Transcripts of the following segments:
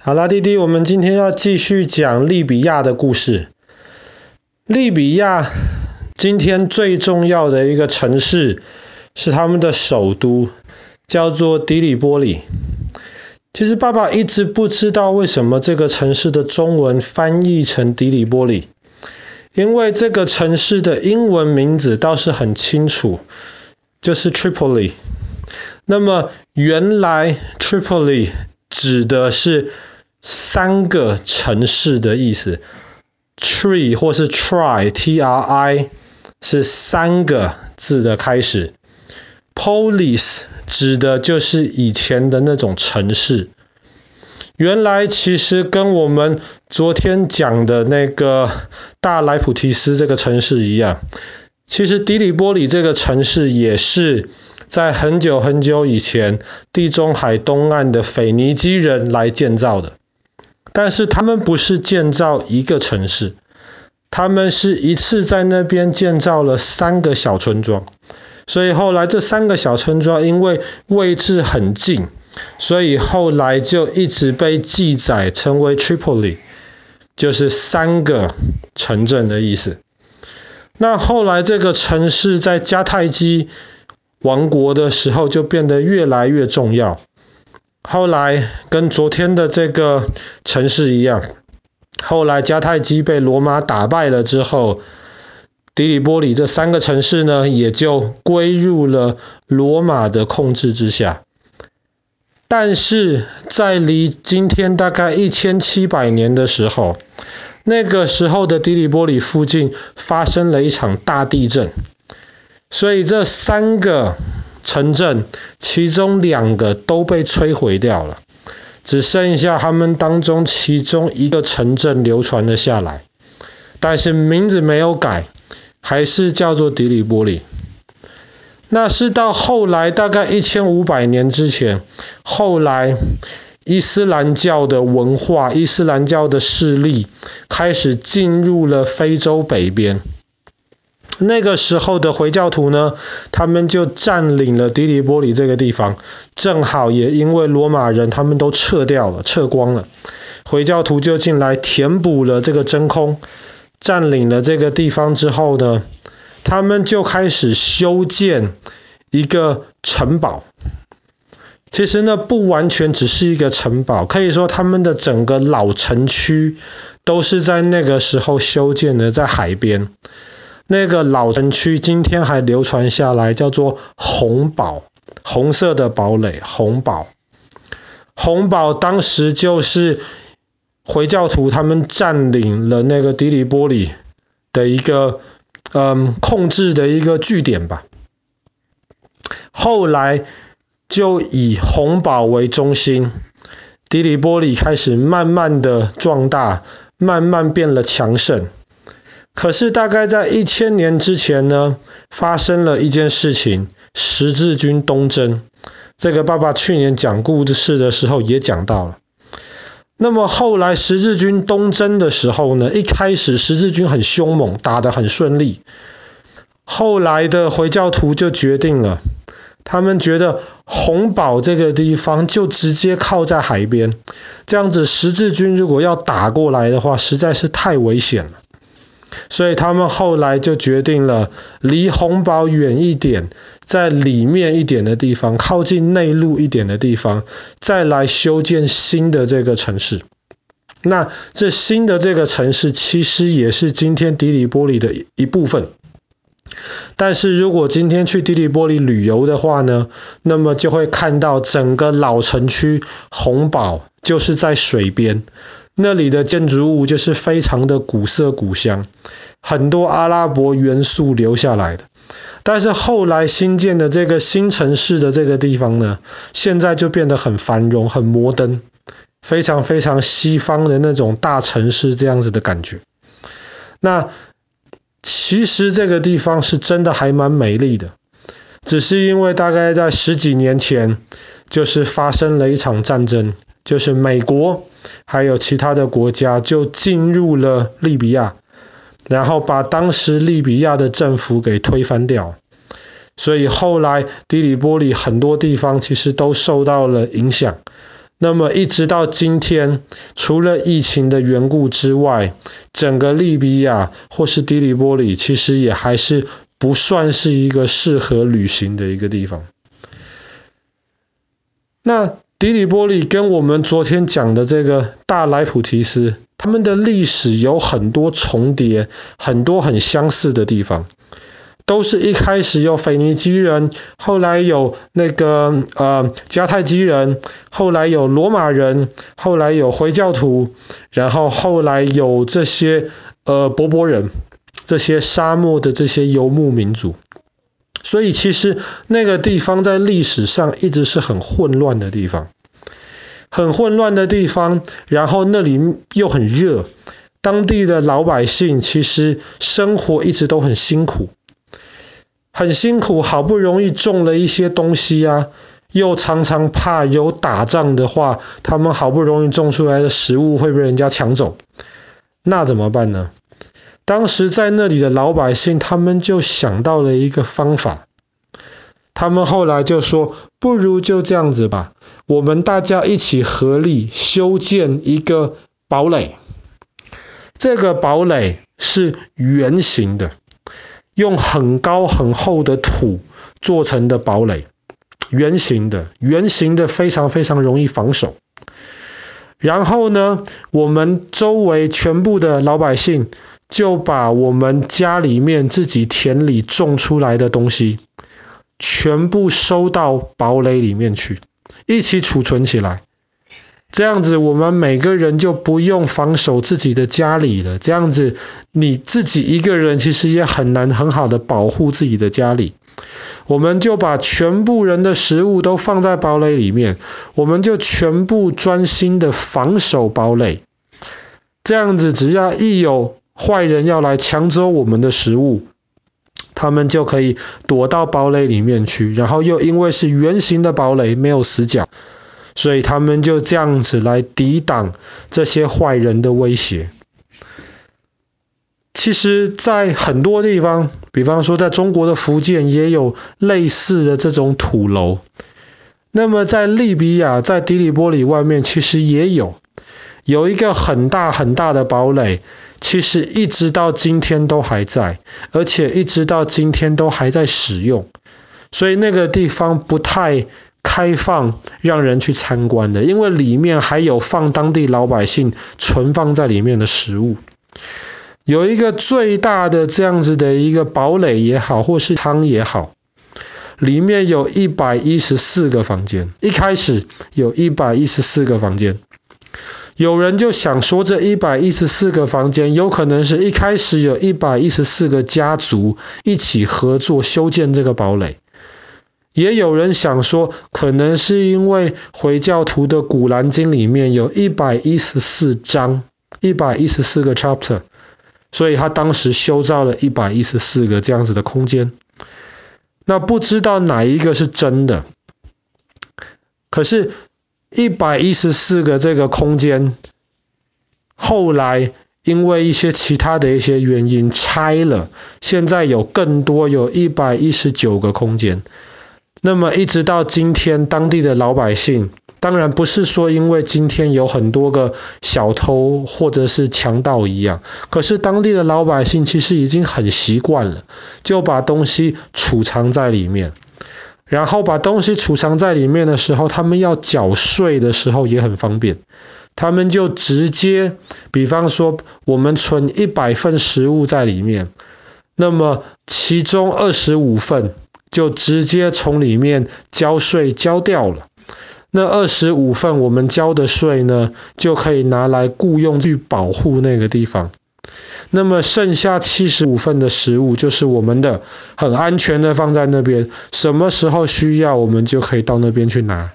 好啦，弟弟，我们今天要继续讲利比亚的故事。利比亚今天最重要的一个城市是他们的首都，叫做迪里波里。其实爸爸一直不知道为什么这个城市的中文翻译成迪里波里，因为这个城市的英文名字倒是很清楚，就是 Tripoli。那么原来 Tripoli 指的是三个城市的意思，tree 或是 try，T-R-I 是三个字的开始，polis 指的就是以前的那种城市。原来其实跟我们昨天讲的那个大莱普提斯这个城市一样，其实底里波里这个城市也是在很久很久以前地中海东岸的腓尼基人来建造的。但是他们不是建造一个城市，他们是一次在那边建造了三个小村庄，所以后来这三个小村庄因为位置很近，所以后来就一直被记载成为 Tripoli，就是三个城镇的意思。那后来这个城市在迦太基王国的时候就变得越来越重要。后来跟昨天的这个城市一样，后来迦太基被罗马打败了之后，底里波里这三个城市呢，也就归入了罗马的控制之下。但是在离今天大概一千七百年的时候，那个时候的底里波里附近发生了一场大地震，所以这三个。城镇其中两个都被摧毁掉了，只剩下他们当中其中一个城镇流传了下来，但是名字没有改，还是叫做迪里波里。那是到后来大概一千五百年之前，后来伊斯兰教的文化、伊斯兰教的势力开始进入了非洲北边。那个时候的回教徒呢，他们就占领了迪里波里这个地方，正好也因为罗马人他们都撤掉了，撤光了，回教徒就进来填补了这个真空，占领了这个地方之后呢，他们就开始修建一个城堡。其实呢，不完全只是一个城堡，可以说他们的整个老城区都是在那个时候修建的，在海边。那个老城区今天还流传下来，叫做红堡，红色的堡垒，红堡。红堡当时就是回教徒他们占领了那个底里波里的一个嗯控制的一个据点吧。后来就以红堡为中心，底里波里开始慢慢的壮大，慢慢变了强盛。可是大概在一千年之前呢，发生了一件事情，十字军东征。这个爸爸去年讲故事的时候也讲到了。那么后来十字军东征的时候呢，一开始十字军很凶猛，打得很顺利。后来的回教徒就决定了，他们觉得红堡这个地方就直接靠在海边，这样子十字军如果要打过来的话，实在是太危险了。所以他们后来就决定了，离红堡远一点，在里面一点的地方，靠近内陆一点的地方，再来修建新的这个城市。那这新的这个城市其实也是今天迪里波里的一部分。但是如果今天去迪里波里旅游的话呢，那么就会看到整个老城区红堡就是在水边。那里的建筑物就是非常的古色古香，很多阿拉伯元素留下来的。但是后来新建的这个新城市的这个地方呢，现在就变得很繁荣、很摩登，非常非常西方的那种大城市这样子的感觉。那其实这个地方是真的还蛮美丽的，只是因为大概在十几年前，就是发生了一场战争。就是美国还有其他的国家就进入了利比亚，然后把当时利比亚的政府给推翻掉，所以后来底里波里很多地方其实都受到了影响。那么一直到今天，除了疫情的缘故之外，整个利比亚或是底里波里，其实也还是不算是一个适合旅行的一个地方。那底里波利跟我们昨天讲的这个大莱普提斯，他们的历史有很多重叠，很多很相似的地方。都是一开始有腓尼基人，后来有那个呃迦太基人，后来有罗马人，后来有回教徒，然后后来有这些呃波波人，这些沙漠的这些游牧民族。所以其实那个地方在历史上一直是很混乱的地方，很混乱的地方，然后那里又很热，当地的老百姓其实生活一直都很辛苦。很辛苦，好不容易种了一些东西啊，又常常怕有打仗的话，他们好不容易种出来的食物会被人家抢走，那怎么办呢？当时在那里的老百姓，他们就想到了一个方法，他们后来就说，不如就这样子吧，我们大家一起合力修建一个堡垒，这个堡垒是圆形的。用很高很厚的土做成的堡垒，圆形的，圆形的非常非常容易防守。然后呢，我们周围全部的老百姓就把我们家里面自己田里种出来的东西，全部收到堡垒里面去，一起储存起来。这样子，我们每个人就不用防守自己的家里了。这样子，你自己一个人其实也很难很好的保护自己的家里。我们就把全部人的食物都放在堡垒里面，我们就全部专心的防守堡垒。这样子，只要一有坏人要来抢走我们的食物，他们就可以躲到堡垒里面去。然后又因为是圆形的堡垒，没有死角。所以他们就这样子来抵挡这些坏人的威胁。其实，在很多地方，比方说在中国的福建，也有类似的这种土楼。那么在利比亚，在迪里波里外面，其实也有有一个很大很大的堡垒，其实一直到今天都还在，而且一直到今天都还在使用。所以那个地方不太。开放让人去参观的，因为里面还有放当地老百姓存放在里面的食物。有一个最大的这样子的一个堡垒也好，或是仓也好，里面有一百一十四个房间。一开始有一百一十四个房间，有人就想说，这一百一十四个房间有可能是一开始有一百一十四个家族一起合作修建这个堡垒。也有人想说，可能是因为回教徒的古兰经里面有一百一十四章，一百一十四个 chapter，所以他当时修造了一百一十四个这样子的空间。那不知道哪一个是真的，可是，一百一十四个这个空间，后来因为一些其他的一些原因拆了，现在有更多，有一百一十九个空间。那么一直到今天，当地的老百姓，当然不是说因为今天有很多个小偷或者是强盗一样，可是当地的老百姓其实已经很习惯了，就把东西储藏在里面，然后把东西储藏在里面的时候，他们要缴税的时候也很方便，他们就直接，比方说我们存一百份食物在里面，那么其中二十五份。就直接从里面交税交掉了。那二十五份我们交的税呢，就可以拿来雇佣去保护那个地方。那么剩下七十五份的食物就是我们的，很安全的放在那边，什么时候需要我们就可以到那边去拿。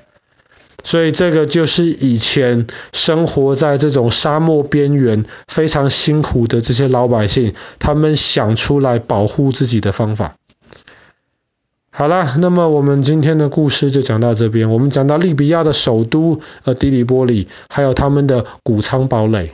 所以这个就是以前生活在这种沙漠边缘非常辛苦的这些老百姓，他们想出来保护自己的方法。好了，那么我们今天的故事就讲到这边。我们讲到利比亚的首都呃迪里波里，还有他们的谷仓堡垒。